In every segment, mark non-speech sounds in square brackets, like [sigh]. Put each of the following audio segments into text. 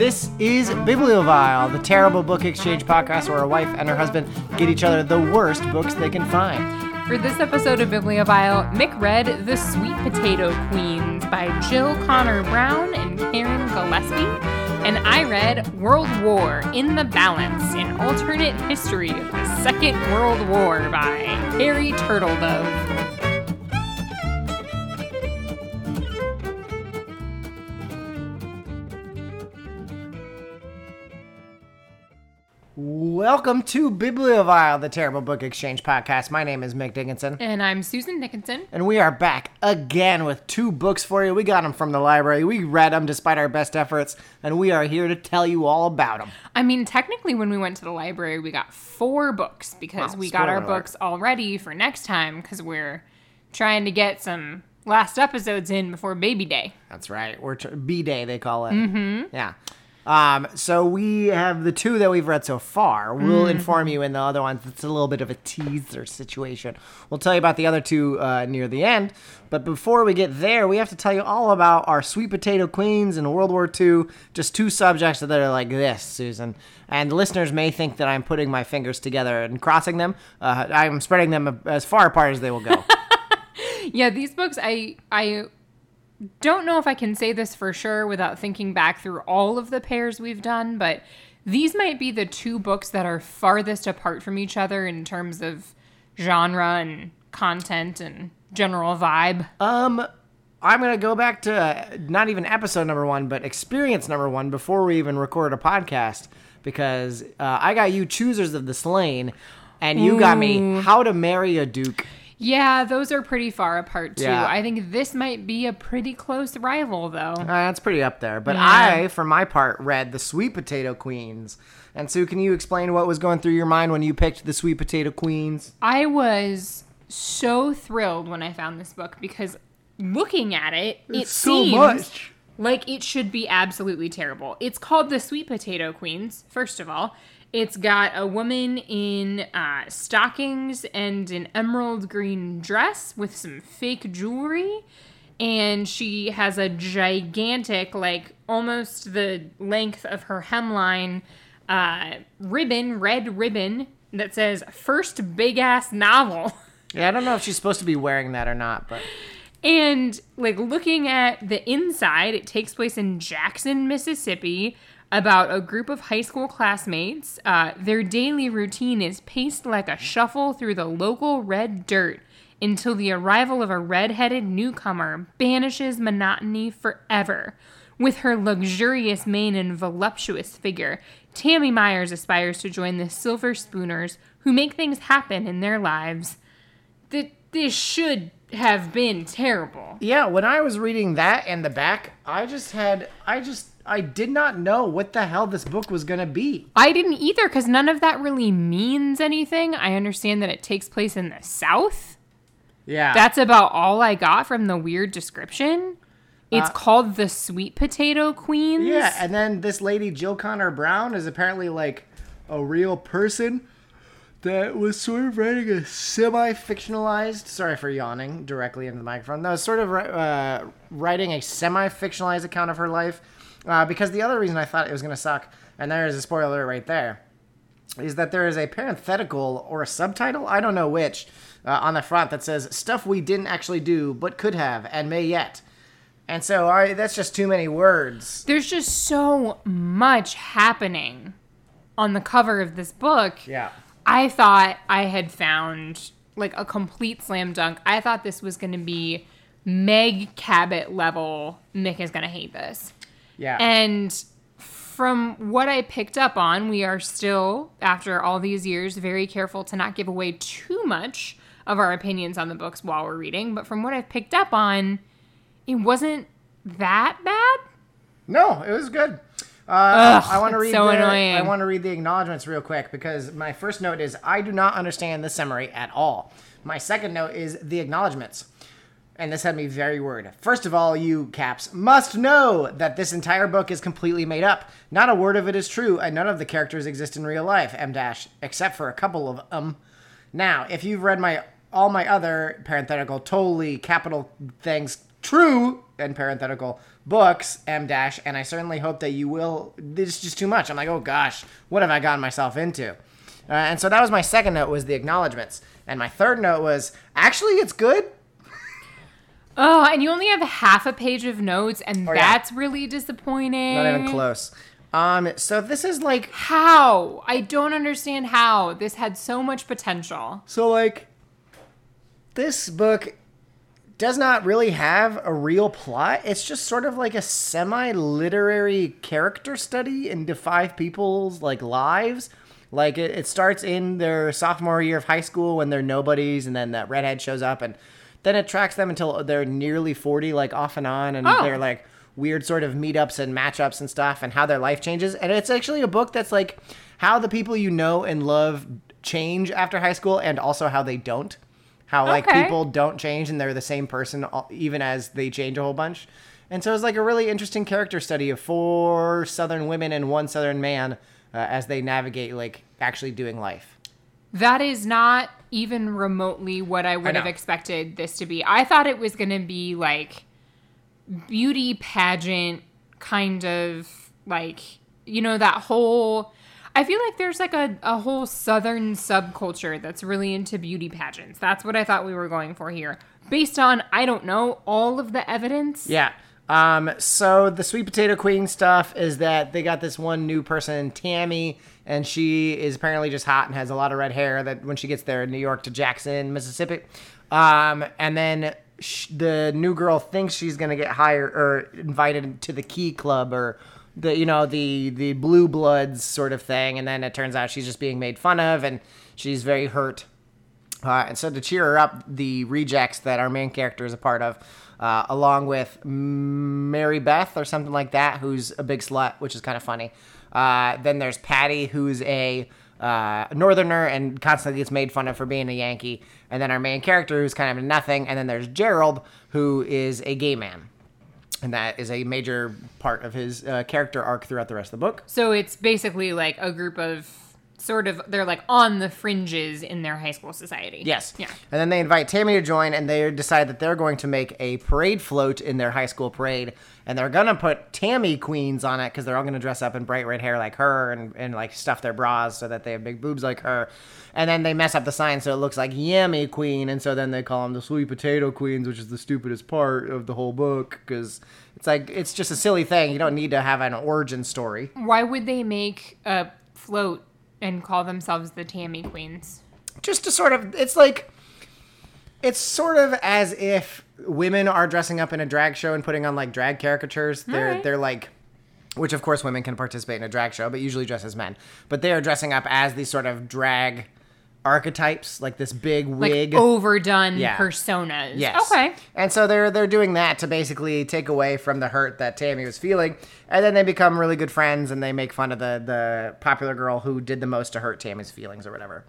This is Bibliophile, the terrible book exchange podcast where a wife and her husband get each other the worst books they can find. For this episode of Bibliophile, Mick read The Sweet Potato Queens by Jill Conner Browne and Karin Gillespie. And I read World War in the Balance, an alternate history of the Second World War by Harry Turtledove. Welcome to Bibliophile, the terrible book exchange podcast. My name is Mick Dickinson. And I'm Susan Dickinson. And we are back again with two books for you. We got them from the library. We read them despite our best efforts, and we are here to tell you all about them. I mean, technically, when we went to the library, we got four books because we got our alert. books all ready for next time because we're trying to get some last episodes in before baby day. That's right. We're tr- B Day, they call it. Mm-hmm. Yeah. Um, so we have the two that we've read so far. We'll inform you in the other ones. It's a little bit of a teaser situation. We'll tell you about the other two uh, near the end. But before we get there, we have to tell you all about our sweet potato queens in World War II. Just two subjects that are like this, Susan. And listeners may think that I'm putting my fingers together and crossing them. Uh, I'm spreading them as far apart as they will go. [laughs] Yeah, these books, I I don't know if I can say this for sure without thinking back through all of the pairs we've done, but these might be the two books that are farthest apart from each other in terms of genre and content and general vibe. Um, I'm gonna go back to uh, not even episode number one, but experience number one before we even record a podcast because uh, I got you choosers of the slain, and you got me how to marry a duke. Yeah, those are pretty far apart too. Yeah. I think this might be a pretty close rival though. Uh, that's pretty up there. But Yeah. I, for my part, read the Sweet Potato Queens. And Sue, can you explain what was going through your mind when you picked the Sweet Potato Queens? I was so thrilled when I found this book because looking at it, it seems like it should be absolutely terrible. It's called the Sweet Potato Queens, first of all. It's got a woman in uh, stockings and an emerald green dress with some fake jewelry. And she has a gigantic, like almost the length of her hemline, uh, ribbon, red ribbon that says first big ass novel. [laughs] Yeah, I don't know if she's supposed to be wearing that or not, but And like looking at the inside, it takes place in Jackson, Mississippi, about a group of high school classmates. Uh, their daily routine is paced like a shuffle through the local red dirt until the arrival of a red-headed newcomer banishes monotony forever. With her luxurious mane and voluptuous figure, Tammy Myers aspires to join the Silver Spooners who make things happen in their lives. Th- this should have been terrible. Yeah, when I was reading that and the back, I just had, I just, I did not know what the hell this book was gonna be. I didn't either because none of that really means anything. I understand that it takes place in the South. Yeah, That's about all I got from the weird description. It's Uh, called the Sweet Potato Queens. yeah. And then this lady Jill Conner Browne is apparently like a real person that was sort of writing a semi-fictionalized. Sorry for yawning directly into the microphone. That was sort of uh, writing a semi-fictionalized account of her life. Uh, because the other reason I thought it was gonna suck, and there is a spoiler right there. is that there is a parenthetical or a subtitle, I don't know which, uh, on the front that says stuff we didn't actually do but could have and may yet. And so I, that's just too many words. There's just so much happening on the cover of this book. Yeah. I thought I had found like a complete slam dunk. I thought this was going to be Meg Cabot level. Mick is going to hate this. Yeah. And from what I picked up on, we are still, after all these years, very careful to not give away too much of our opinions on the books while we're reading. But from what I've picked up on, it wasn't that bad. No, it was good. Uh, I want to read. so the, annoying. I want to read the acknowledgments real quick because my first note is I do not understand the summary at all. My second note is the acknowledgments, and this had me very worried. First of all, you caps must know that this entire book is completely made up. Not a word of it is true, and none of the characters exist in real life. M dash, except for a couple of um. Now, if you've read my all my other parenthetical totally capital things true and parenthetical books m dash and i certainly hope that you will this is just too much i'm like oh gosh what have i gotten myself into uh, and so that was my second note was the acknowledgments and my third note was actually it's good Oh, and you only have half a page of notes, and yeah. that's really disappointing. not even close um so this is like How? I don't understand how. This had so much potential. So, like, this book does not really have a real plot. It's just sort of like a semi literary character study into five people's, like, lives. Like, it, it starts in their sophomore year of high school when they're nobodies, and then that redhead shows up, and then it tracks them until they're nearly 40, like, off and on, and Oh. they're like, weird sort of meetups and matchups and stuff and how their life changes. And it's actually a book that's like how the people you know and love change after high school and also how they don't. How like Okay. people don't change and they're the same person even as they change a whole bunch. And so it's like a really interesting character study of four southern women and one southern man uh, as they navigate like actually doing life. That is not even remotely what I would have expected this to be. I thought it was going to be like beauty pageant kind of like, you know, that whole. I feel like there's like a, a whole southern subculture that's really into beauty pageants. That's what I thought we were going for here. Based on, I don't know, all of the evidence. Yeah. Um, so the sweet potato queen stuff is that they got this one new person, Tammy, and she is apparently just hot and has a lot of red hair. That when she gets there in New York to Jackson, Mississippi, um, and then sh- the new girl thinks she's gonna get hired or invited to the Key Club or the you know the the blue bloods sort of thing, and then it turns out she's just being made fun of and she's very hurt. Uh, and so to cheer her up, the rejects that our main character is a part of, uh, along with Mary Beth or something like that, who's a big slut, which is kind of funny. Uh, then there's Patty, who's a uh, northerner and constantly gets made fun of for being a Yankee. And then our main character, who's kind of nothing. And then there's Gerald, who is a gay man. And that is a major part of his uh, character arc throughout the rest of the book. So it's basically like a group of sort of, they're like on the fringes in their high school society. Yes. Yeah. And then they invite Tammy to join, and they decide that they're going to make a parade float in their high school parade, and they're gonna put Tammy queens on it because they're all gonna dress up in bright red hair like her, and, and like stuff their bras so that they have big boobs like her. And then they mess up the sign so it looks like Yummy Queen, and so then they call them the Sweet Potato Queens, which is the stupidest part of the whole book because it's like it's just a silly thing. You don't need to have an origin story. Why would they make a float and call themselves the Tammy Queens? just to sort of it's like it's sort of as if women are dressing up in a drag show and putting on like drag caricatures they're Alright. they're like which of course women can participate in a drag show but usually dress as men but they are dressing up as these sort of drag archetypes like this big Like wig overdone Yeah. personas. Yes. Okay. And so they're they're doing that to basically take away from the hurt that Tammy was feeling, and then they become really good friends, and they make fun of the the popular girl who did the most to hurt Tammy's feelings or whatever.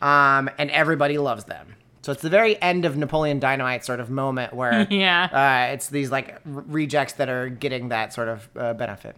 Um, and everybody loves them. So it's the very end of Napoleon Dynamite sort of moment where [laughs] Yeah. uh, it's these like rejects that are getting that sort of uh, benefit.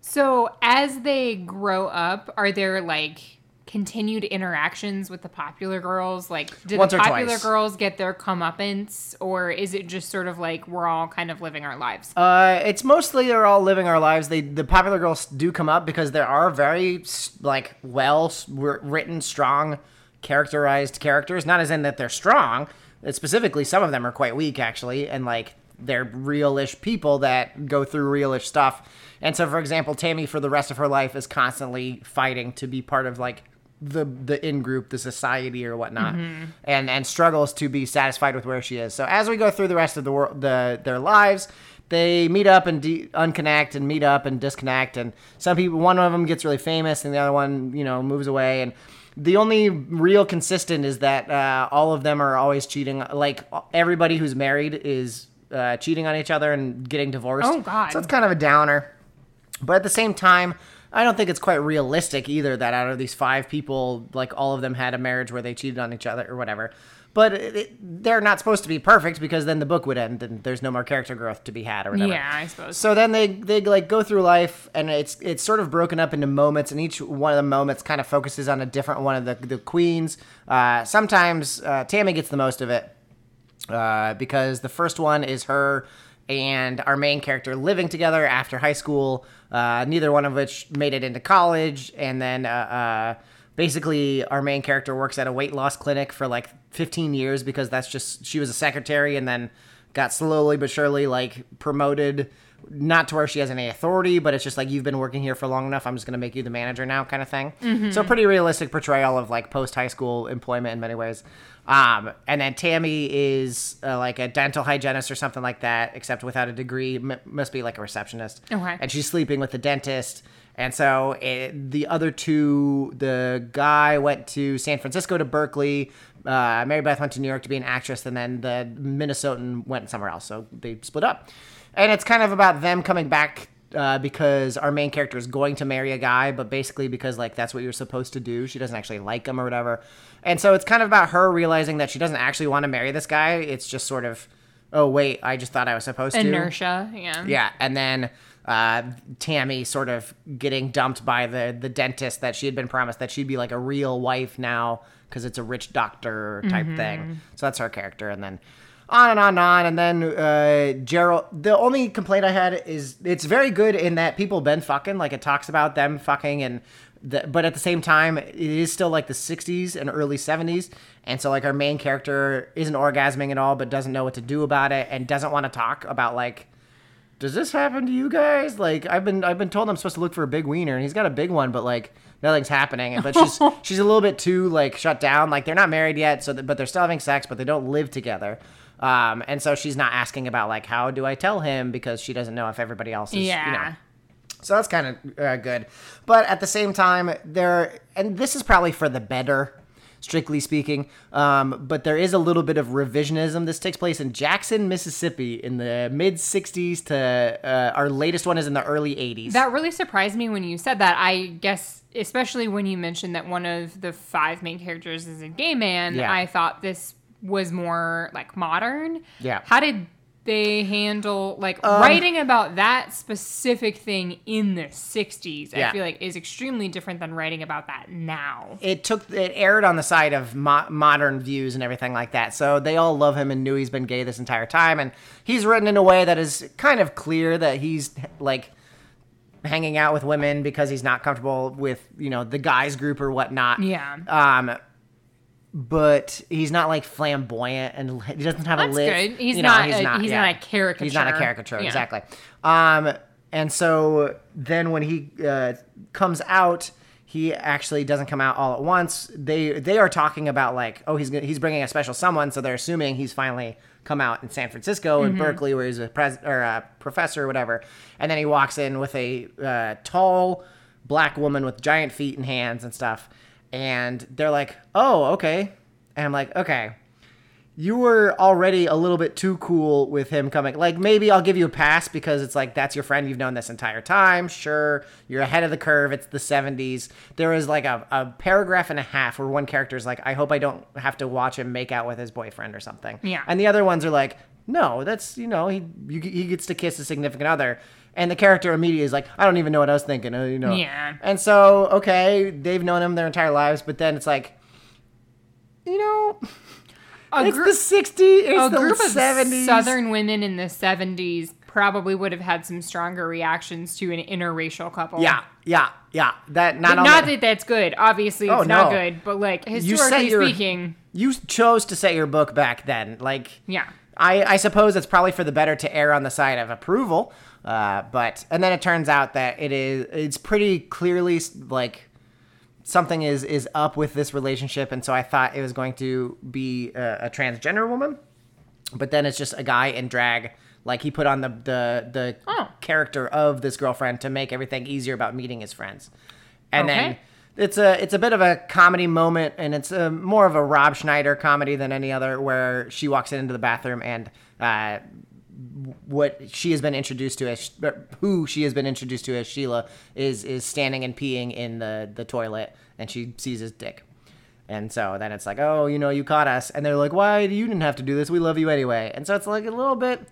So as they grow up, are there like continued interactions with the popular girls? Like, did Once the popular girls get their comeuppance, or is it just sort of like we're all kind of living our lives? Uh, it's mostly they're all living our lives. They the popular girls do come up because there are very like well written, strong, characterized characters. Not as in that they're strong. Specifically, some of them are quite weak actually, and like they're realish people that go through realish stuff. And so, for example, Tammy for the rest of her life is constantly fighting to be part of like the the in group, the society or whatnot, and and struggles to be satisfied with where she is. So as we go through the rest of the world, the their lives, they meet up and de- unconnect and meet up and disconnect. And some people, one of them gets really famous, and the other one, you know, moves away. And the only real consistent is that uh, all of them are always cheating. Like everybody who's married is uh, cheating on each other and getting divorced. Oh, God. So it's kind of a downer. But at the same time, I don't think it's quite realistic either that out of these five people, like all of them had a marriage where they cheated on each other or whatever. But it, it, they're not supposed to be perfect because then the book would end and there's no more character growth to be had or whatever. Yeah, I suppose. So then they they like go through life and it's it's sort of broken up into moments and each one of the moments kind of focuses on a different one of the the queens. Uh, sometimes uh, Tammy gets the most of it. uh, because the first one is her and our main character living together after high school, uh, neither one of which made it into college, and then uh, uh, basically our main character works at a weight loss clinic for like 15 years because that's just she was a secretary and then got slowly but surely like promoted. Not to where she has any authority but it's just like you've been working here for long enough i'm just going to make you the manager now kind of thing. So pretty realistic portrayal of like post high school employment in many ways um, and then tammy is uh, like a dental hygienist or something like that except without a degree M- must be like a receptionist Okay. and she's sleeping with the dentist and so it, the other two, the guy went to San Francisco to Berkeley. Uh, Mary Beth went to New York to be an actress, and then the Minnesotan went somewhere else. So they split up. And it's kind of about them coming back uh, because our main character is going to marry a guy, but basically because like that's what you're supposed to do. She doesn't actually like him or whatever. And so it's kind of about her realizing that she doesn't actually want to marry this guy. It's just sort of, oh wait, I just thought I was supposed to. Inertia. Yeah. Yeah, and then uh, Tammy sort of getting dumped by the the dentist that she had been promised that she'd be like a real wife now because it's a rich doctor type thing. So that's her character, and then on and on and on, and then uh, Gerald. The only complaint I had is it's very good in that people been fucking like it talks about them fucking and. The, but at the same time, it is still like the 60s and early 70s. And so, like, our main character isn't orgasming at all, but doesn't know what to do about it and doesn't want to talk about, like, does this happen to you guys? Like I've been I've been told I'm supposed to look for a big wiener and he's got a big one, but like nothing's happening. But she's [laughs] she's a little bit too like shut down. Like they're not married yet, so but they're still having sex, but they don't live together. Um, and so she's not asking about like how do I tell him because she doesn't know if everybody else is Yeah. you know. So that's kind of uh, good. But at the same time, there, and this is probably for the better, strictly speaking, um, but there is a little bit of revisionism. This takes place in Jackson, Mississippi in the mid 60s to uh, our latest one is in the early 80s. That really surprised me when you said that. I guess, especially when you mentioned that one of the five main characters is a gay man, Yeah. I thought this was more like modern. Yeah. How did they handle like Um, writing about that specific thing in the 60s? Yeah. I feel like is extremely different than writing about that now. it took it erred on the side of mo- modern views and everything like that. So they all love him and knew he's been gay this entire time, and he's written in a way that is kind of clear that he's like hanging out with women because he's not comfortable with you know the guys group or whatnot. Yeah. Um, but he's not like flamboyant and he doesn't have That's a lip. good. He's you know, not a- he's yeah. not a caricature. He's not a caricature, Yeah. exactly. Um, and so then when he uh, comes out, he actually doesn't come out all at once. They they are talking about like, oh, he's he's bringing a special someone, so they're assuming he's finally come out in San Francisco Mm-hmm. Berkeley, where he's a pres or a professor or whatever. And then he walks in with a uh, tall black woman with giant feet and hands and stuff. And they're like, oh, okay. And I'm like, okay you were already a little bit too cool with him coming. Like maybe I'll give you a pass because it's like that's your friend you've known this entire time. Sure, you're ahead of the curve. It's the 70s. There is like a, a paragraph and a half where one character's like, I hope I don't have to watch him make out with his boyfriend or something. Yeah. And the other ones are like, no, that's you know he you, he gets to kiss a significant other. And the character immediately is like, I don't even know what I was thinking, uh, you know. Yeah. And so, okay, they've known him their entire lives, but then it's like, you know, A, it's gr- the 60s. It's a the group of 70s. Southern women in the 70s probably would have had some stronger reactions to an interracial couple. Yeah, yeah, yeah. That not not that that's good. Obviously, it's Oh, not no. good. But like historically your- speaking, you chose to set your book back then. Like, yeah. I, I suppose it's probably for the better to err on the side of approval. Uh, but and then it turns out that it is it's pretty clearly like something is is up with this relationship, and so I thought it was going to be a, a transgender woman, but then it's just a guy in drag. Like he put on the the the Oh. character of this girlfriend to make everything easier about meeting his friends, and then it's a it's a bit of a comedy moment, and it's a, more of a Rob Schneider comedy than any other, where she walks into the bathroom and uh, what she has been introduced to as who she has been introduced to as Sheila is is standing and peeing in the the toilet, and she sees his dick. And so then it's like, oh, you know, you caught us. And they're like, why? You didn't have to do this. We love you anyway. And so it's like a little bit.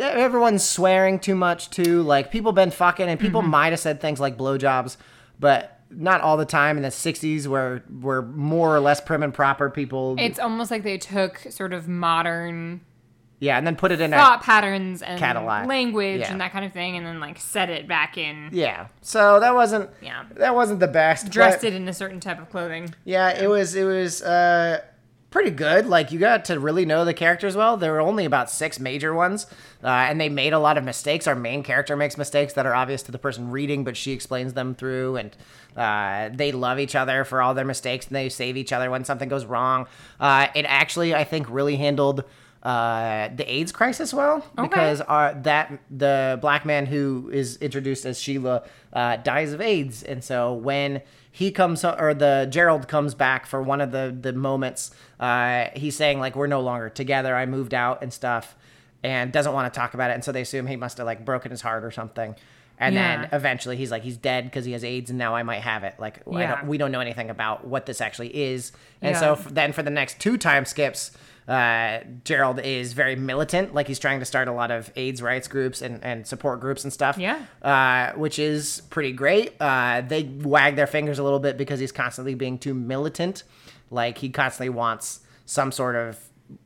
Everyone's swearing too much too. Like people been fucking, and people mm-hmm. might have said things like blowjobs, but not all the time in the 60s where were more or less prim and proper people It's almost like they took sort of modern yeah and then put it in a thought patterns and Cadillac. language Yeah. and that kind of thing, and then like set it back in, yeah so that wasn't Yeah. that wasn't the best dressed but- it in a certain type of clothing. Yeah, it was it was uh pretty good. Like you got to really know the characters well. There were only about six major ones, uh, and they made a lot of mistakes. Our main character makes mistakes that are obvious to the person reading, but she explains them through, and uh, they love each other for all their mistakes, and they save each other when something goes wrong. Uh, it actually, I think, really handled. Uh, the AIDS crisis well because our that the black man who is introduced as Sheila uh, dies of AIDS, and so when he comes or the Gerald comes back for one of the the moments. Uh, he's saying like we're no longer together. I moved out and stuff, and doesn't want to talk about it. And so they assume he must have like broken his heart or something. And Yeah. then eventually he's like he's dead because he has AIDS, and now I might have it. Like I Yeah. don't, we don't know anything about what this actually is. And Yeah. so f- then for the next two time skips. Uh, Gerald is very militant, like he's trying to start a lot of AIDS rights groups and, and support groups and stuff Yeah. uh, which is pretty great. Uh, they wag their fingers a little bit because he's constantly being too militant. Like he constantly wants some sort of.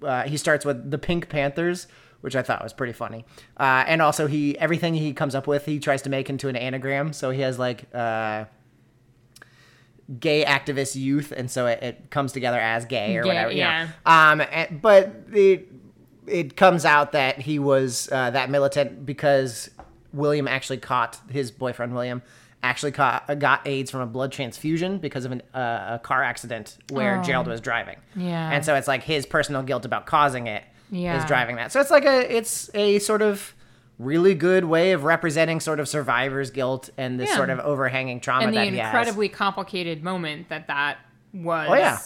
Uh, he starts with the Pink Panthers, which I thought was pretty funny. Uh, and also, he everything he comes up with, he tries to make into an anagram. So he has like. Uh, gay activist youth and so it, it comes together as gay or Gay, whatever you know. yeah. um and, but it it comes out that he was uh, that militant because William actually caught his boyfriend William actually caught got AIDS from a blood transfusion because of an, uh, a car accident where Oh. Gerald was driving. Yeah. and so it's like his personal guilt about causing it Yeah. is driving that. So it's like a it's a sort of really good way of representing sort of survivor's guilt and this Yeah. sort of overhanging trauma and the that incredibly complicated moment that that was. Oh yeah,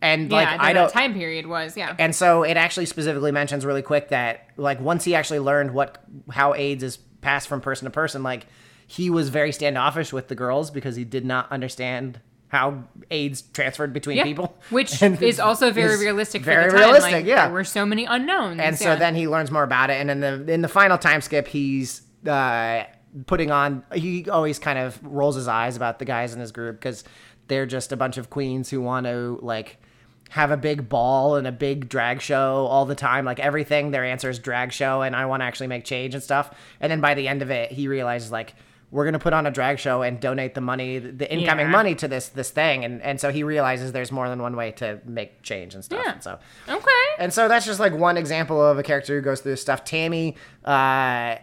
and yeah, like that, I that don't. time period was. Yeah, And so it actually specifically mentions really quick that like once he actually learned what how AIDS is passed from person to person, like he was very standoffish with the girls because he did not understand how AIDS transferred between yeah. people, which [laughs] And is also very is realistic. Very for the time. realistic, like, yeah. There were so many unknowns. and so yeah. then he learns more about it and in the in the final time skip he's uh putting on he always kind of rolls his eyes about the guys in his group because they're just a bunch of queens who want to like have a big ball and a big drag show all the time like everything their answer is drag show and i want to actually make change and stuff and then by the end of it he realizes like we're gonna put on a drag show and donate the money, the incoming Yeah. money to this this thing, and and so he realizes there's more than one way to make change and stuff. Yeah. And so okay. and so that's just like one example of a character who goes through this stuff. Tammy uh,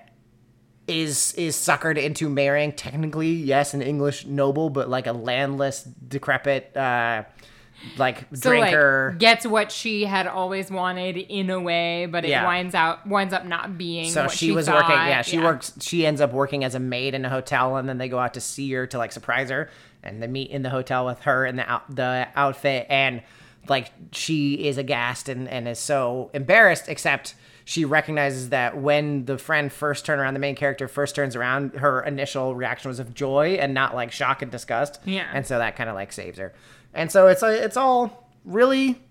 is is suckered into marrying technically, yes, an English noble, but like a landless, decrepit, uh, like so drinker. like gets what she had always wanted in a way, but it Yeah. winds out winds up not being. so what she, she was thought. working. Yeah, she works. She ends up working as a maid in a hotel, and then they go out to see her to like surprise her, and they meet in the hotel with her in the out, the outfit, and like she is aghast and and is so embarrassed, except. She recognizes that when the friend first turned around, the main character first turns around, her initial reaction was of joy and not like shock and disgust. Yeah. And so that kind of like saves her. And so it's a, it's all really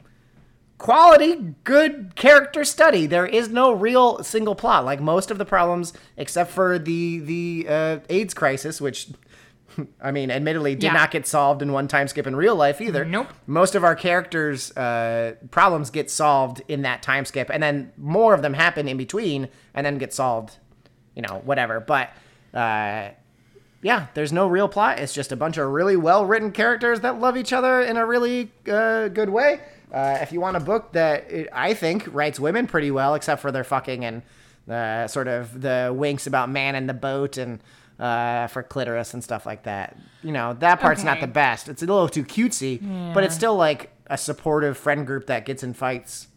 quality, good character study. There is no real single plot. Like most of the problems, except for the the uh, AIDS crisis, which [laughs] I mean, admittedly, did Yeah. not get solved in one time skip in real life either. Nope. Most of our characters' uh, problems get solved in that time skip, and then more of them happen in between, and then get solved. You know, whatever. But uh, yeah, there's no real plot. It's just a bunch of really well written characters that love each other in a really uh, good way. Uh, if you want a book that it, I think writes women pretty well, except for their fucking and uh, sort of the winks about man in the boat and uh, for clitoris and stuff like that, you know, that part's not the best. It's a little too cutesy, but it's still like a supportive friend group that gets in fights.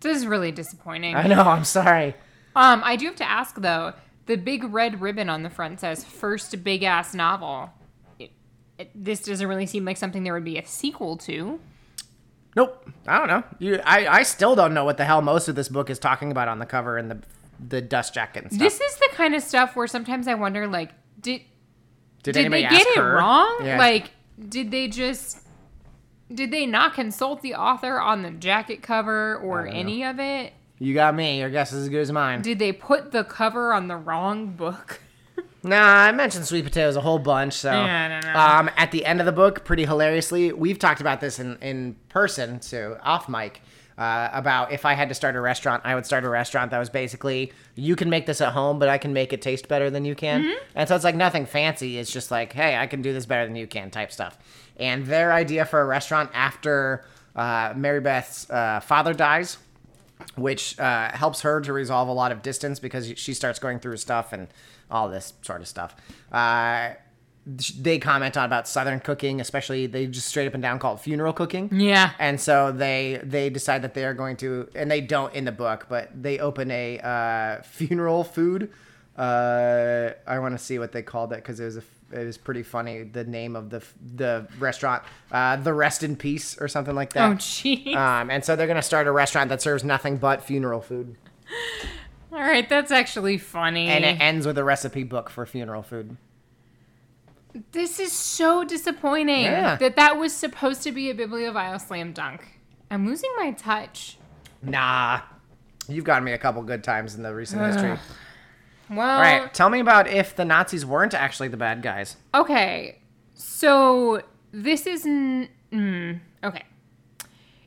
This is really disappointing. I know. I'm sorry. Um, I do have to ask though. The big red ribbon on the front says first big ass novel. It, it, this doesn't really seem like something there would be a sequel to. Nope. I don't know. You, I, I still don't know what the hell most of this book is talking about on the cover and the the dust jacket and stuff. This is the kind of stuff where sometimes I wonder, like, did did, did anybody they get ask it her? wrong? Yeah. Like, did they just did they not consult the author on the jacket cover or any of it? You got me. Your guess is as good as mine. Did they put the cover on the wrong book? [laughs] Nah, I mentioned sweet potatoes a whole bunch. So, Yeah, no, no. um, at the end of the book, pretty hilariously, we've talked about this in in person, so off mic. Uh, about if I had to start a restaurant, I would start a restaurant that was basically you can make this at home, but I can make it taste better than you can. Mm-hmm. And so it's like nothing fancy. It's just like, hey, I can do this better than you can type stuff. And their idea for a restaurant after uh, Mary Beth's uh, father dies which uh, helps her to resolve a lot of distance because she starts going through stuff and all this sort of stuff. Uh, they comment on about Southern cooking, especially they just straight up and down call it funeral cooking. Yeah. And so they they decide that they are going to, and they don't in the book, but they open a uh, funeral food. Uh, I want to see what they called it because it was a, it was pretty funny. The name of the the restaurant, uh, the Rest in Peace or something like that. Oh, jeez. Um, and so they're gonna start a restaurant that serves nothing but funeral food, All right, that's actually funny. and it ends with a recipe book for funeral food. this is so disappointing Yeah. that that was supposed to be a bibliophile slam dunk. I'm losing my touch. Nah, you've gotten me a couple good times in the recent history. Well, All right, tell me about if the Nazis weren't actually the bad guys. Okay, so this is n- mm, okay.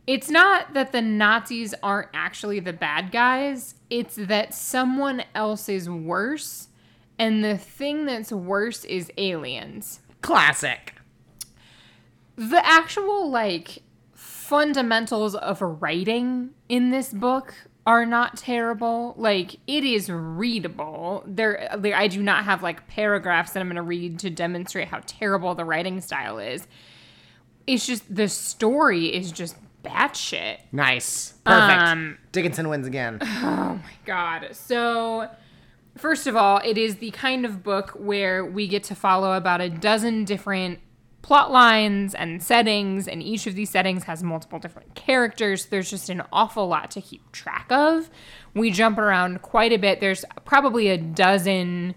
It's not that the Nazis aren't actually the bad guys. It's that someone else is worse, and the thing that's worse is aliens. Classic. The actual like fundamentals of writing in this book are not terrible. Like it is readable. There, there I do not have like paragraphs that I'm going to read to demonstrate how terrible the writing style is. It's just the story is just batshit. Nice. Perfect. Um, Dickinson wins again. [sighs] Oh my god. So, first of all, it is the kind of book where we get to follow about a dozen different plot lines and settings, and each of these settings has multiple different characters. There's just an awful lot to keep track of. We jump around quite a bit. There's probably a dozen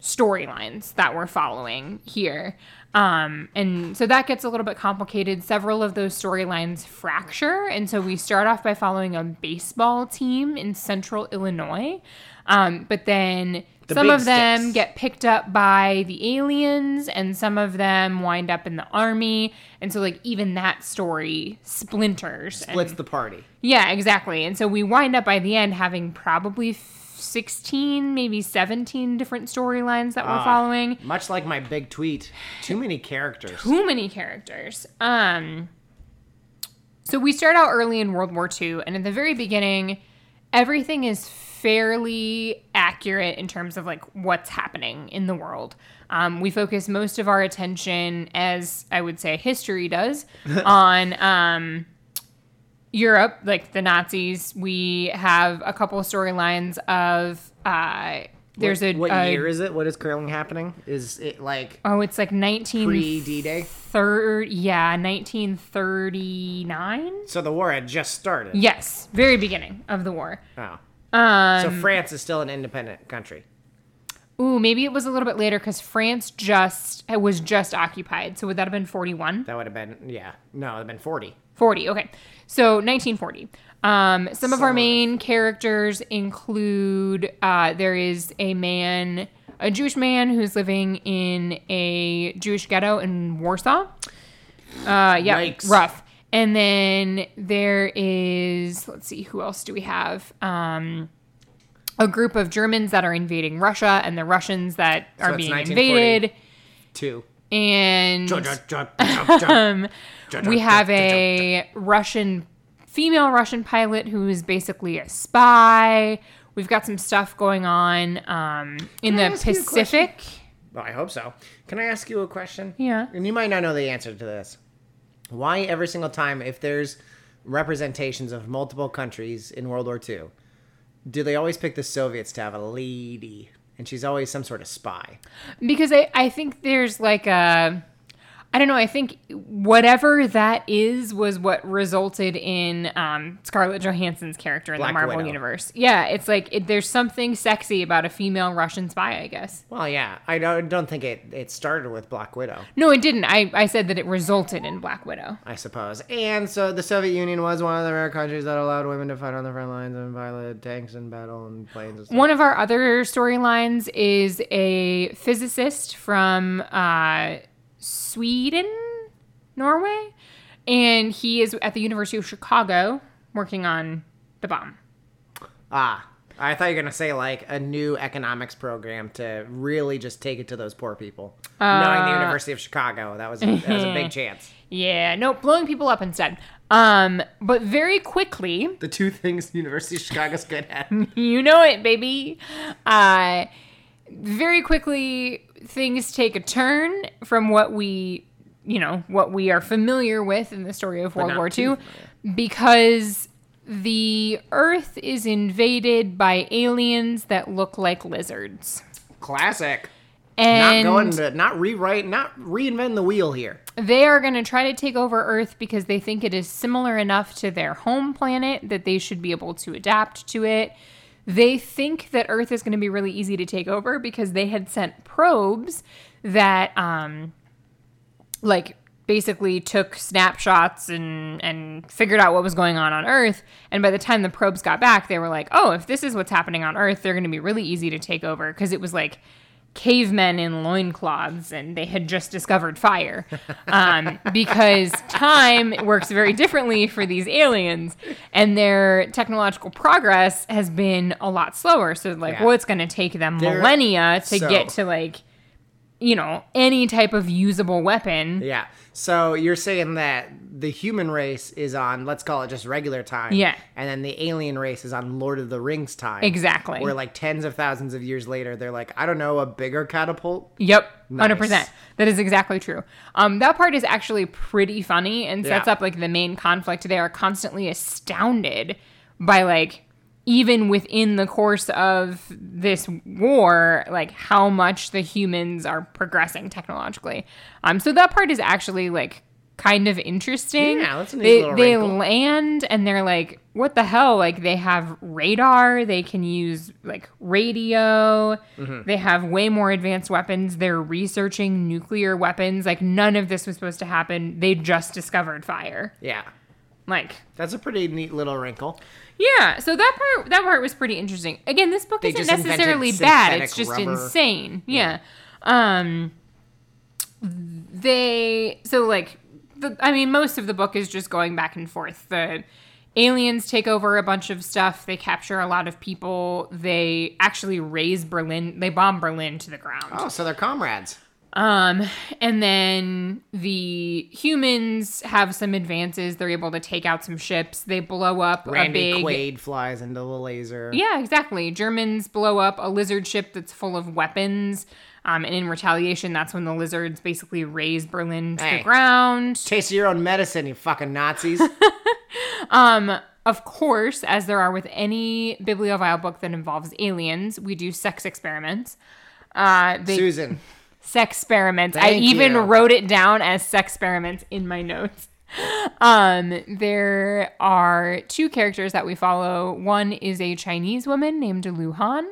storylines that we're following here. Um, and so that gets a little bit complicated. Several of those storylines fracture. And so we start off by following a baseball team in central Illinois. Um, but then The some of them sticks. get picked up by the aliens, and some of them wind up in the army. And so, like, even that story splinters. Splits and- the party. yeah, exactly. And so we wind up by the end having probably 16, maybe 17 different storylines that we're Ah. following. Much like my big tweet, too many characters. Too many characters. Um so we start out early in World War II and at the very beginning everything is fairly accurate in terms of like what's happening in the world. Um, we focus most of our attention, as I would say history does, [laughs] on um, Europe, like the Nazis. We have a couple storylines of uh, there's what, a, What a- year is it? What is currently happening? Is it like oh, it's like 19 pre D Day? third yeah 1939 So the war had just started. yes very beginning of the war Oh. Um So France is still an independent country. ooh maybe it was a little bit later because france just it was just occupied so would that have been 41 That would have been yeah. No, it would have been forty. 40 okay so 1940 um, some of our main characters include uh, there is a man a jewish man who's living in a jewish ghetto in warsaw uh, yeah Yikes. rough and then there is let's see who else do we have um, a group of germans that are invading russia and the russians that are being invaded Two. and um, we have a Russian female Russian pilot who is basically a spy. We've got some stuff going on um, in Can the ask you a Pacific. Well, I hope so. Can I ask you a question? Yeah. And you might not know the answer to this. Why every single time, if there's representations of multiple countries in World War II, do they always pick the Soviets to have a lady? And she's always some sort of spy. Because I, I think there's like a. I don't know. I think whatever that is was what resulted in um, Scarlett Johansson's character in Black the Marvel Widow. universe. Yeah, it's like it, there's something sexy about a female Russian spy. I guess. Well, yeah, I don't, don't think it, it started with Black Widow, No, it didn't. I, I said that it resulted in Black Widow. I suppose. And so the Soviet Union was one of the rare countries that allowed women to fight on the front lines and pilot tanks and battle and planes and stuff. One of our other storylines is a physicist from uh, Sweden, Norway, and he is at the University of Chicago working on the bomb. Ah, I thought you were gonna say like a new economics program to really just take it to those poor people. Knowing the University of Chicago, that was that was a big [laughs] chance. Yeah, no, blowing people up instead. Um, but very quickly, The two things the University of Chicago's good at. [laughs] you know it, baby. Uh, very quickly, things take a turn from what we, you know, what we are familiar with in the story of World War II, because the Earth is invaded by aliens that look like lizards. Classic. And not going to not rewrite, not reinvent the wheel here. They are going to try to take over Earth because they think it is similar enough to their home planet that they should be able to adapt to it. They think that Earth is going to be really easy to take over because they had sent probes that, um, like, basically took snapshots and and figured out what was going on on Earth. And by the time the probes got back, they were like, "Oh, if this is what's happening on Earth, they're going to be really easy to take over." Because it was like cavemen in loincloths and they had just discovered fire um, [laughs] because time works very differently for these aliens and their technological progress has been a lot slower so like Yeah. well it's going to take them They're- millennia to so- get to like you know any type of usable weapon Yeah. So you're saying that the human race is on, let's call it just regular time. Yeah. And then the alien race is on Lord of the Rings time. Exactly. Where like tens of thousands of years later, they're like, I don't know, a bigger catapult. Yep, 100%. That is exactly true. Um, that part is actually pretty funny and sets Yeah. up like the main conflict. They are constantly astounded by like even within the course of this war, like how much the humans are progressing technologically. Um, so that part is actually like kind of interesting. Yeah, that's a neat they little they wrinkle. land and they're like, what the hell? Like they have radar, they can use like radio, Mm-hmm. they have way more advanced weapons. They're researching nuclear weapons. Like none of this was supposed to happen. They just discovered fire. Yeah. Like That's a pretty neat little wrinkle. yeah, so that part that part was pretty interesting. Again, this book They isn't necessarily bad. It's just rubber. insane. Yeah. Um they so like the I mean most of the book is just going back and forth. The aliens take over a bunch of stuff. They capture a lot of people. They actually raze Berlin. They bomb Berlin to the ground. Oh, so they're comrades. Um, and then the humans have some advances. They're able to take out some ships. They blow up Randy a big Quaid flies into the laser. yeah, exactly. Germans blow up a lizard ship that's full of weapons. Um, and in retaliation, that's when the lizards basically raze Berlin to Hey. the ground. Taste of your own medicine, you fucking Nazis. [laughs] [laughs] Um, of course, as there are with any bibliophile book that involves aliens, we do sex experiments. Uh, they Susan. Sex experiments. I even you. wrote it down as sex experiments in my notes. Um, there are two characters that we follow. One is a Chinese woman named Liu Han,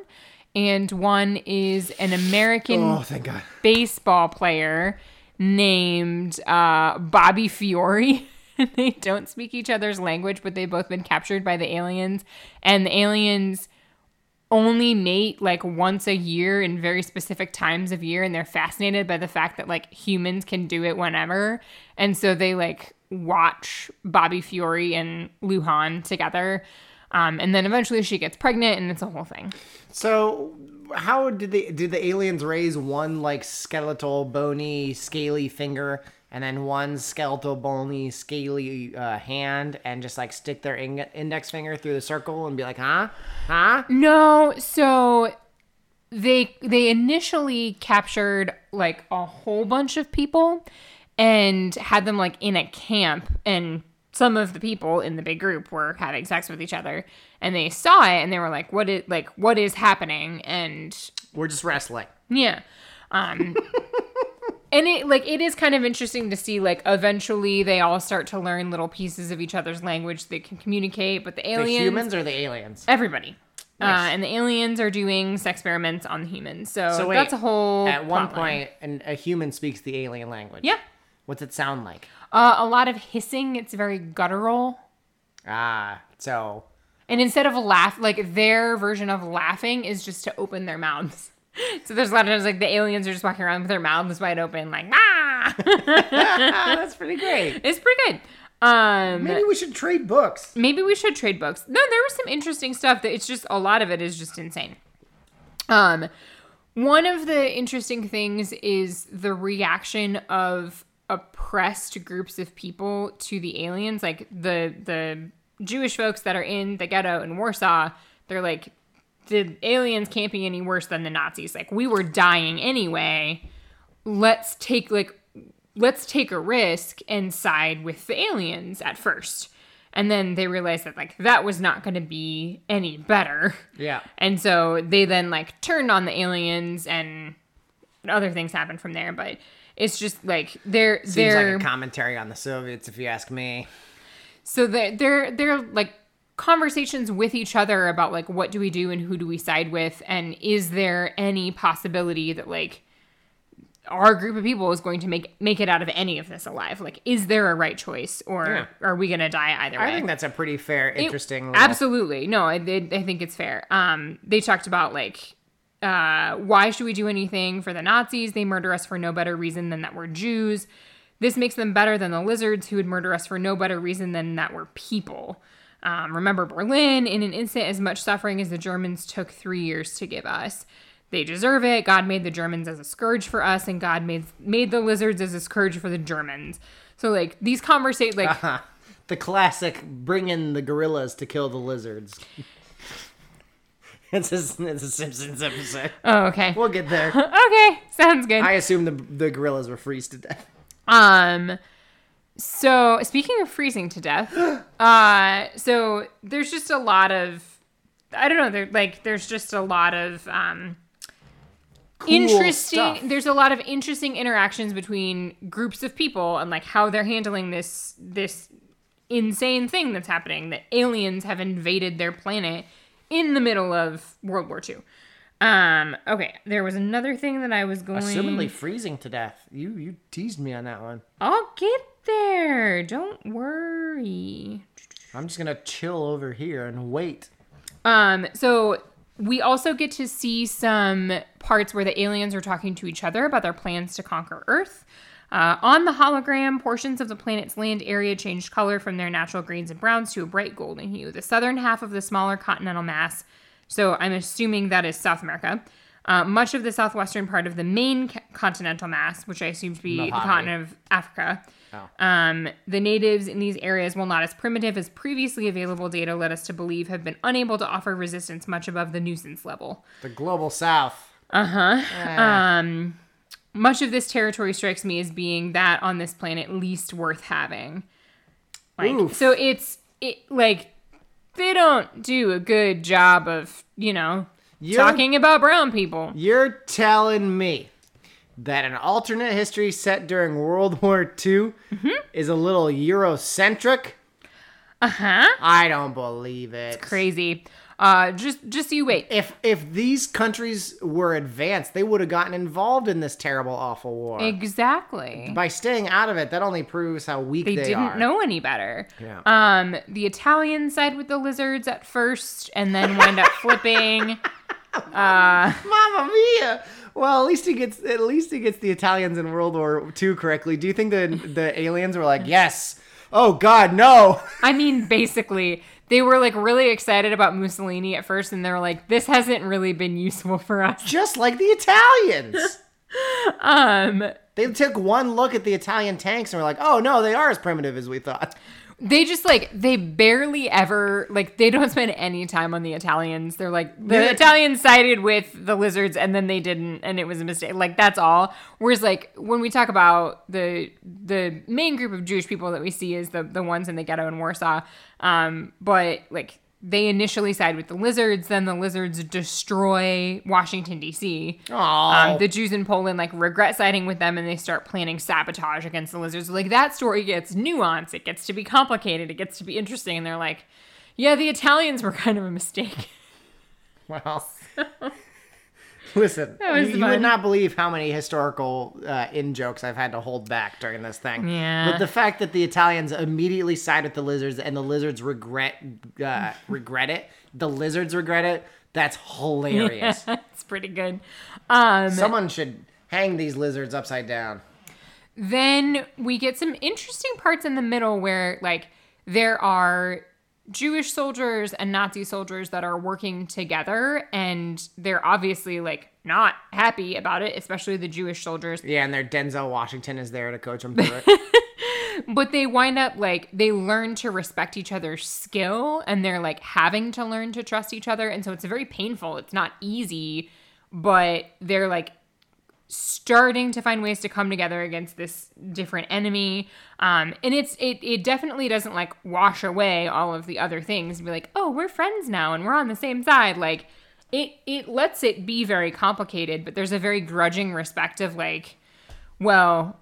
and one is an American Oh, thank God. baseball player named uh, Bobby Fiore. [laughs] they don't speak each other's language, but they've both been captured by the aliens, and the aliens only mate like once a year in very specific times of year and they're fascinated by the fact that like humans can do it whenever. And so they like watch Bobby Fiore and Liu Han together. Um, and then eventually she gets pregnant and it's a whole thing. So, how did they did the aliens raise one like skeletal, bony, scaly finger, and then one skeletal, bony, scaly uh, hand, and just like stick their ing- index finger through the circle and be like, "Huh, huh"? No, so they they initially captured like a whole bunch of people and had them like in a camp and some of the people in the big group were having sex with each other and they saw it and they were like what is like what is happening and We're just wrestling. yeah um [laughs] and it like it is kind of interesting to see like eventually they all start to learn little pieces of each other's language they can communicate but the aliens The humans or the aliens? everybody. Uh, and the aliens are doing sex experiments on the humans. So, So wait, that's a whole At one point, a human speaks the alien language. yeah. What's it sound like? uh, a lot of hissing. It's very guttural. Ah, so and instead of laugh like their version of laughing is just to open their mouths [laughs] so there's a lot of times like the aliens are just walking around with their mouths wide open like ah [laughs] that's pretty great. it's pretty good um Maybe we should trade books. maybe we should trade books. No, there was some interesting stuff that it's just a lot of it is just insane. Um one of the interesting things is the reaction of oppressed groups of people to the aliens like the the Jewish folks that are in the ghetto in Warsaw, they're like the aliens can't be any worse than the Nazis. Like we were dying anyway. Let's take like let's take a risk and side with the aliens at first. And then they realized that like that was not going to be any better. Yeah. And so they then like turned on the aliens and other things happened from there, but it's just like they're Seems they're like a commentary on the Soviets, if you ask me. so they're they're they're like conversations with each other about like what do we do and who do we side with? And is there any possibility that like our group of people is going to make make it out of any of this alive? Like is there a right choice or Yeah. are we gonna die either way? I think that's a pretty fair, It- interesting. little- absolutely. No I, I I think it's fair. Um they talked about like uh why should we do anything for the nazis? They murder us for no better reason than that we're jews. This makes them better than the lizards who would murder us for no better reason than that we're people um, remember berlin in an instant as much suffering as the germans took three years to give us they deserve it god made the germans as a scourge for us and god made made the lizards as a scourge for the germans so like these conversations like Huh. [laughs] The classic bring in the gorillas to kill the lizards. [laughs] it's, a, it's a Simpsons episode. oh okay We'll get there. [laughs] okay, sounds good. I assume the the gorillas were freezed to death. um so speaking of freezing to death, [gasps] uh so there's just a lot of I don't know, there like there's just a lot of um interesting stuff. there's a lot of interesting interactions between groups of people and like how they're handling this this insane thing that's happening that aliens have invaded their planet in the middle of World War II. Um okay, there was another thing that I was going Assumedly freezing to death. You you teased me on that one. I'll get there. Don't worry. I'm just gonna chill over here and wait. Um, so we also get to see some parts where the aliens are talking to each other about their plans to conquer Earth. Uh, on the hologram, portions of the planet's land area changed color from their natural greens and browns to a bright golden hue. The southern half of the smaller continental mass, so I'm assuming that is South America, uh, much of the southwestern part of the main continental mass, which I assume to be the continent of Africa. Oh. Um, the natives in these areas, while not as primitive as previously available data led us to believe, have been unable to offer resistance much above the nuisance level. The global south. Uh huh. Um, much of this territory strikes me as being that on this planet least worth having. Like, Oof. so it's it like they don't do a good job of you know You're- talking about brown people. You're telling me that an alternate history set during World War II Mm-hmm. is a little Eurocentric? Uh huh. I don't believe it. Crazy. Uh, just just you wait. If if these countries were advanced, they would have gotten involved in this terrible, awful war. Exactly. By staying out of it, that only proves how weak they they, didn't are. know any better. Yeah. Um, the Italians side with the lizards at first, and then wind up [laughs] flipping. Uh, [laughs] Mamma mia! Well, at least he gets at least he gets the Italians in World War II correctly. Do you think the the aliens were like, yes? Oh God, no! I mean, basically, they were like really excited about Mussolini at first, and they were like, "This hasn't really been useful for us." Just like the Italians. [laughs] Um, They took one look at the Italian tanks and were like, "Oh no, they are as primitive as we thought." They just like they barely ever like they don't spend any time on the Italians. They're like the Yeah. Italians sided with the lizards and then they didn't and it was a mistake. Like that's all. Whereas like when we talk about the the main group of Jewish people that we see is the the ones in the ghetto in Warsaw. Um but like they initially side with the lizards, then the lizards destroy Washington D.C. Um, the Jews in Poland like regret siding with them, and they start planning sabotage against the lizards. Like that story gets nuanced, it gets to be complicated, it gets to be interesting, and they're like, yeah, the Italians were kind of a mistake. Well, [laughs] [laughs] listen, you, you would not believe how many historical uh, in jokes I've had to hold back during this thing. Yeah. But the fact that the Italians immediately side with the lizards and the lizards regret uh, [laughs] regret it, the lizards regret it. That's hilarious. [laughs] it's pretty good. Um, Someone should hang these lizards upside down. then we get some interesting parts in the middle where like there are Jewish soldiers and Nazi soldiers that are working together and they're obviously like not happy about it, especially the Jewish soldiers. Yeah, and their Denzel Washington is there to coach them through it. [laughs] But they wind up like they learn to respect each other's skill and they're like having to learn to trust each other and so it's very painful. It's not easy, but they're like starting to find ways to come together against this different enemy. Um and it's it it definitely doesn't like wash away all of the other things and be like oh we're friends now and we're on the same side. Like it it lets it be very complicated but there's a very grudging respect of like well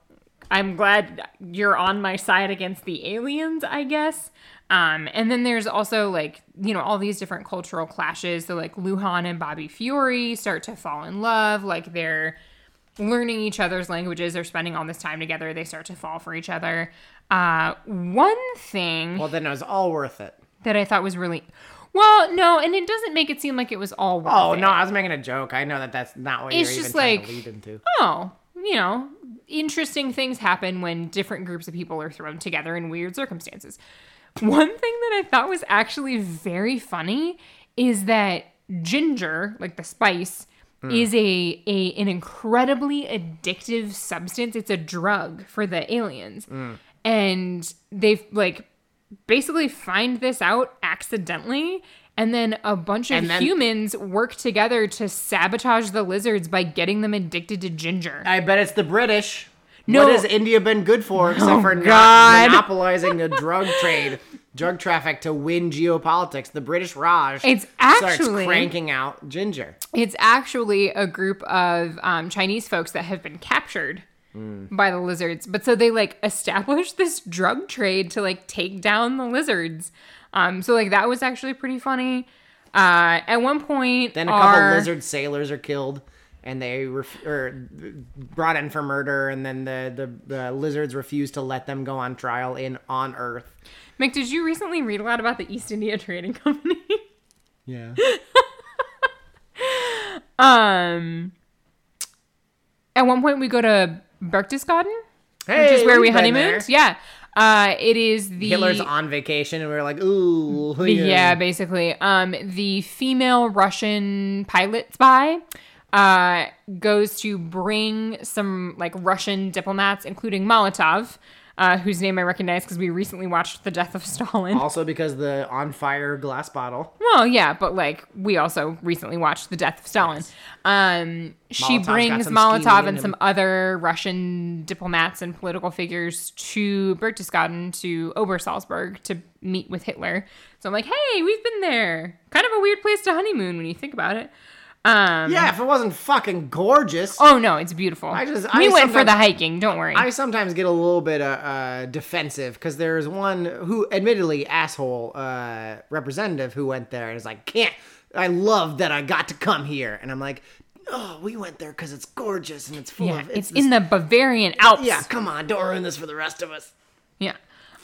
i'm glad you're on my side against the aliens i guess. Um, and then there's also like you know all these different cultural clashes. So like Liu Han and Bobby Fiore start to fall in love. Like they're learning each other's languages they're spending all this time together they start to fall for each other uh, one thing well, then it was all worth it. that i thought was really well no and it doesn't make it seem like it was all worth Oh it. no, I was making a joke. I know that that's not what It's you're just even trying like- to lead into. oh, you know, interesting things happen when different groups of people are thrown together in weird circumstances. One thing that I thought was actually very funny is that ginger, like the spice, Hmm. is a, a an incredibly addictive substance. It's a drug for the aliens. Hmm. And they've like basically find this out accidentally and then a bunch of then- humans work together to sabotage the lizards by getting them addicted to ginger. I bet it's the British. No. What has India been good for except Oh, for not God. monopolizing the drug trade, [laughs] drug traffic to win geopolitics? The British Raj It's starts actually- cranking out ginger. It's actually a group of um, Chinese folks that have been captured by the lizards. But so they like established this drug trade to like take down the lizards. Um, so like that was actually pretty funny. Uh, at one point, Then a couple our- lizard sailors are killed, and they ref- or brought in for murder, and then the, the the lizards refuse to let them go on trial in on Earth. Mick, did you recently read a lot about the East India Trading Company? Yeah. [laughs] um, at one point we go to Berchtesgaden, Hey, which is where we honeymooned. there. Yeah. Uh, it is the Hitler's on vacation, and we are like, ooh, yeah. basically. Um, the female Russian pilot spy uh, goes to bring some like Russian diplomats, including Molotov, uh, whose name I recognize because we recently watched The Death of Stalin. [laughs] Also because the on fire glass bottle. Well, yeah, but like we also recently watched The Death of Stalin. Um, she Molotov's brings Molotov and some other Russian diplomats and political figures to Berchtesgaden to Obersalzberg to meet with Hitler. So I'm like, hey, we've been there. Kind of a weird place to honeymoon when you think about it. Um, Yeah, if it wasn't fucking gorgeous. Oh no, it's beautiful. I just- we I went for the hiking. Don't worry. I sometimes get a little bit uh, uh, defensive because there's one who, admittedly, asshole uh, representative who went there and is like, "Can't." I love that I got to come here, and I'm like, "Oh, we went there because it's gorgeous and it's full yeah, of it's, this- in the Bavarian Alps. yeah. Come on, don't ruin this for the rest of us." Yeah.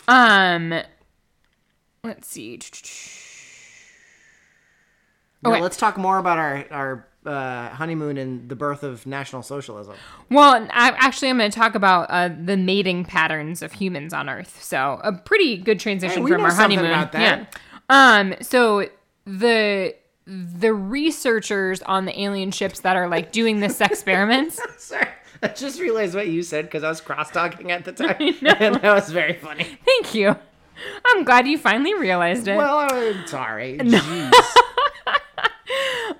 Um. Let's see. Now, Okay. let's talk more about our our uh, honeymoon and the birth of National Socialism. Well, I, actually, I'm going to talk about uh, the mating patterns of humans on Earth. So, a pretty good transition Hey, from our honeymoon. about that. Yeah. Um. So the the researchers on the alien ships that are like doing this [laughs] experiments. [laughs] Sorry, I just realized what you said because I was cross talking at the [laughs] time, and that was very funny. Thank you. I'm glad you finally realized it. Well, I'm sorry. Jeez.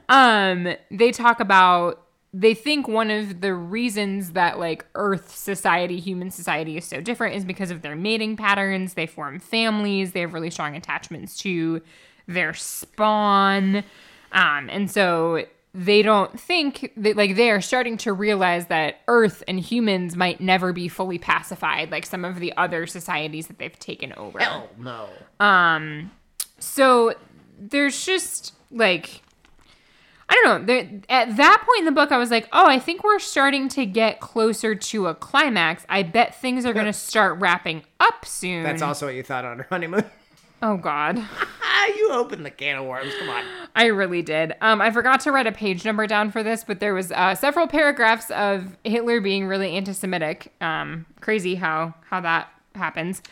Um they talk about they think one of the reasons that like earth society human society is so different is because of their mating patterns they form families they have really strong attachments to their spawn. Um, and so they don't think that like they are starting to realize that Earth and humans might never be fully pacified like some of the other societies that they've taken over. Hell no. Um so there's just like I don't know. There, at that point in the book, I was like, "Oh, I think we're starting to get closer to a climax. I bet things are going to start wrapping up soon." That's also what you thought on her honeymoon. Oh God, [laughs] you opened the can of worms. Come on. I really did. Um, I forgot to write a page number down for this, but there was uh, several paragraphs of Hitler being really anti-Semitic. Um, crazy how how that happens.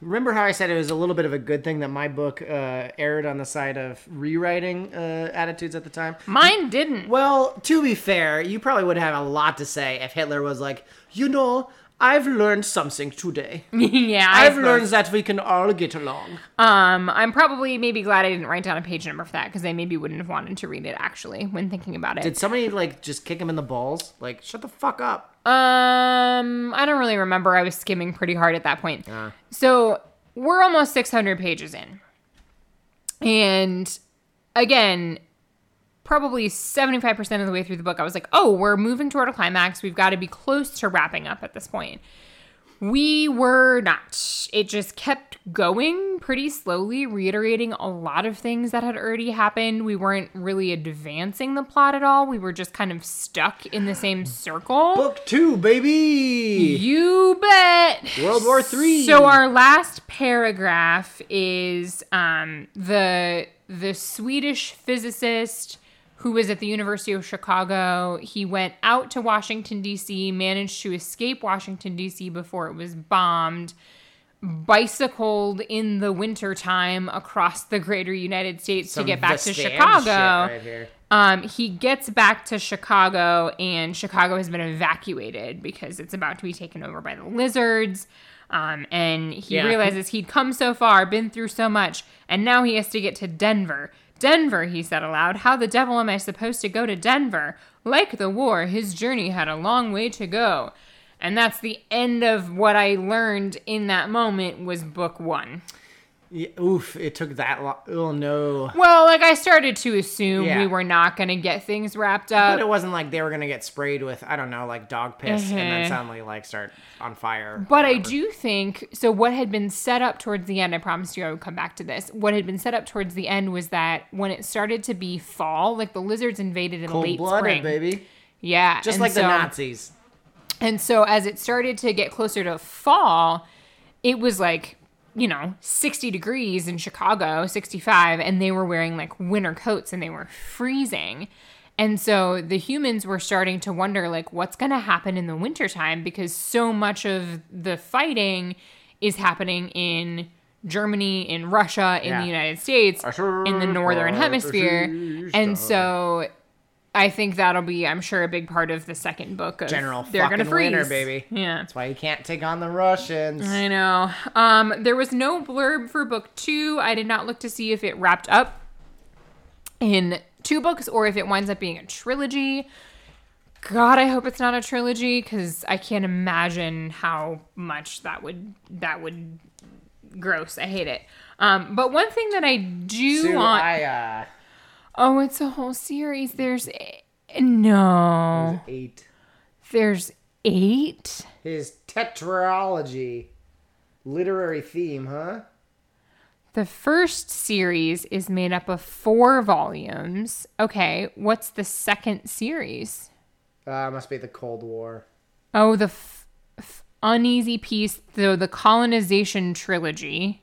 Remember how I said it was a little bit of a good thing that my book uh, erred on the side of rewriting uh, attitudes at the time? Mine didn't. Well, to be fair, you probably would have a lot to say if Hitler was like, you know, I've learned something today. [laughs] yeah, I've learned that we can all get along. Um, I'm probably maybe glad I didn't write down a page number for that because I maybe wouldn't have wanted to read it actually when thinking about it. Did somebody like just kick him in the balls? Like, shut the fuck up. Um, I don't really remember. I was skimming pretty hard at that point. So we're almost 600 pages in. And again, probably 75% of the way through the book, I was like, oh, we're moving toward a climax. We've got to be close to wrapping up at this point. We were not. It just kept going pretty slowly, reiterating a lot of things that had already happened. We weren't really advancing the plot at all. We were just kind of stuck in the same circle. Book two, baby. You bet. World War Three. So our last paragraph is um, the the Swedish physicist who was at the University of Chicago. He went out to Washington D.C., managed to escape Washington D.C. before it was bombed. Bicycled in the wintertime across the greater United States Some to get back to Chicago. right. Um, he gets back to Chicago, and Chicago has been evacuated because it's about to be taken over by the lizards. Um, and he Yeah. realizes he'd come so far, been through so much, and now he has to get to Denver. Denver, he said aloud. How the devil am I supposed to go to Denver? Like the war, his journey had a long way to go. And that's the end of what I learned in that moment was book one. Yeah, oof, it took that long. Oh no. Well, like I started to assume Yeah. we were not going to get things wrapped up. But it wasn't like they were gonna get sprayed with I don't know like dog piss and then Mhm. suddenly like start on fire. But I do think so. What had been set up towards the end, I promised you I would come back to this. What had been set up towards the end was that when it started to be fall, like the lizards invaded in Cold late blooded, spring. baby. Yeah, Just like the Nazis. And so as it started to get closer to fall, it was like, you know, 60 degrees in Chicago, 65, and they were wearing like winter coats and they were freezing. And so the humans were starting to wonder like what's going to happen in the wintertime because so much of the fighting is happening in Germany, in Russia, in Yeah. the United States, in the northern hemisphere. And so I think that'll be, I'm sure, a big part of the second book. Of General they're gonna freeze, winter, baby. Yeah, That's why you can't take on the Russians. I know. Um, there was no blurb for book two. I did not look to see if it wrapped up in two books or if it winds up being a trilogy. God, I hope it's not a trilogy because I can't imagine how much that would that would gross. I hate it. Um, but one thing that I do want. I uh Oh, it's a whole series. There's a- no. eight. There's eight. His tetralogy. Literary theme, huh? The first series is made up of four volumes. Okay, what's the second series? Uh must be the Cold War. Oh, the f- f- uneasy peace, the the colonization trilogy.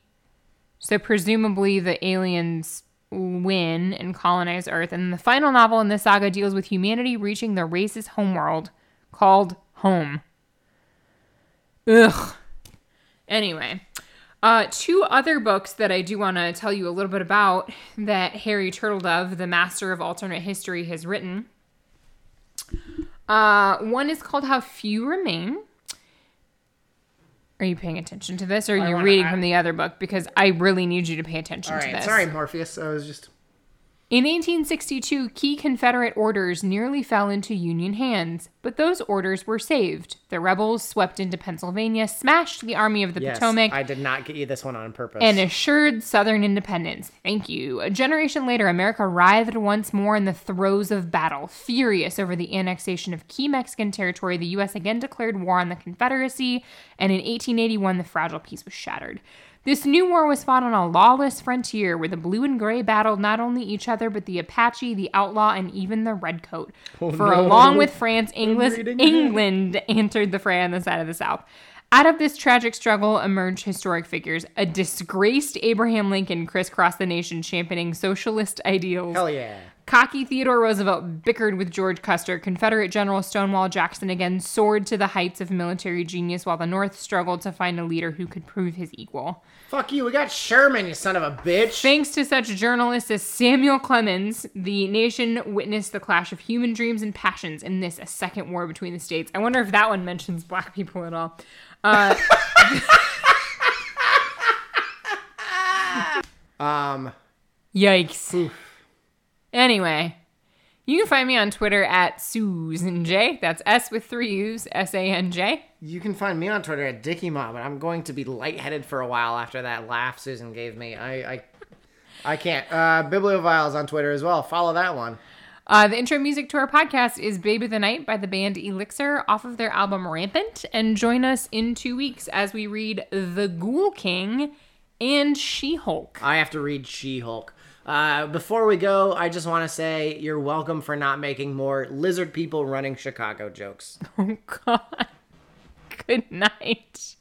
So presumably the aliens win and colonize Earth, and the final novel in this saga deals with humanity reaching the race's homeworld called Home. Ugh. Anyway, uh, two other books that I do want to tell you a little bit about that Harry Turtledove, the master of alternate history, has written. Uh, one is called How Few Remain. Are you paying attention to this or are you wanna- reading I- from the other book? Because I really need you to pay attention All to right, this. sorry, Morpheus. I was just In 1862, key Confederate orders nearly fell into Union hands, but those orders were saved. The rebels swept into Pennsylvania, smashed the Army of the Yes, Potomac, I did not get you this one on purpose. and assured Southern independence. Thank you. A generation later, America writhed once more in the throes of battle. Furious over the annexation of key Mexican territory, the U.S. again declared war on the Confederacy, and in 1881, the fragile peace was shattered. This new war was fought on a lawless frontier where the blue and gray battled not only each other, but the Apache, the outlaw, and even the redcoat. For Oh, no. along with France, English. England entered the fray on the side of the South. Out of this tragic struggle emerged historic figures. A disgraced Abraham Lincoln crisscrossed the nation championing socialist ideals. Hell yeah. Cocky Theodore Roosevelt bickered with George Custer. Confederate General Stonewall Jackson again soared to the heights of military genius while the North struggled to find a leader who could prove his equal. Fuck you. We got Sherman, you son of a bitch. Thanks to such journalists as Samuel Clemens, the nation witnessed the clash of human dreams and passions in this, a second war between the states. I wonder if that one mentions black people at all. Uh, [laughs] um, [laughs] yikes. Anyway, you can find me on Twitter at Susan J. That's S with three U's, S A N J. you can find me on Twitter at Dickie Mom, but I'm going to be lightheaded for a while after that laugh Susan gave me. I, I, I can't. Uh, Biblioviles on Twitter as well. Follow that one. Uh, the intro music to our podcast is Babe of the Night by the band Elixir off of their album Rampant. And join us in two weeks as we read The Ghoul King and She Hulk. I have to read She Hulk. Uh, before we go, I just want to say you're welcome for not making more lizard people running Chicago jokes. [laughs] Oh, God. Good night.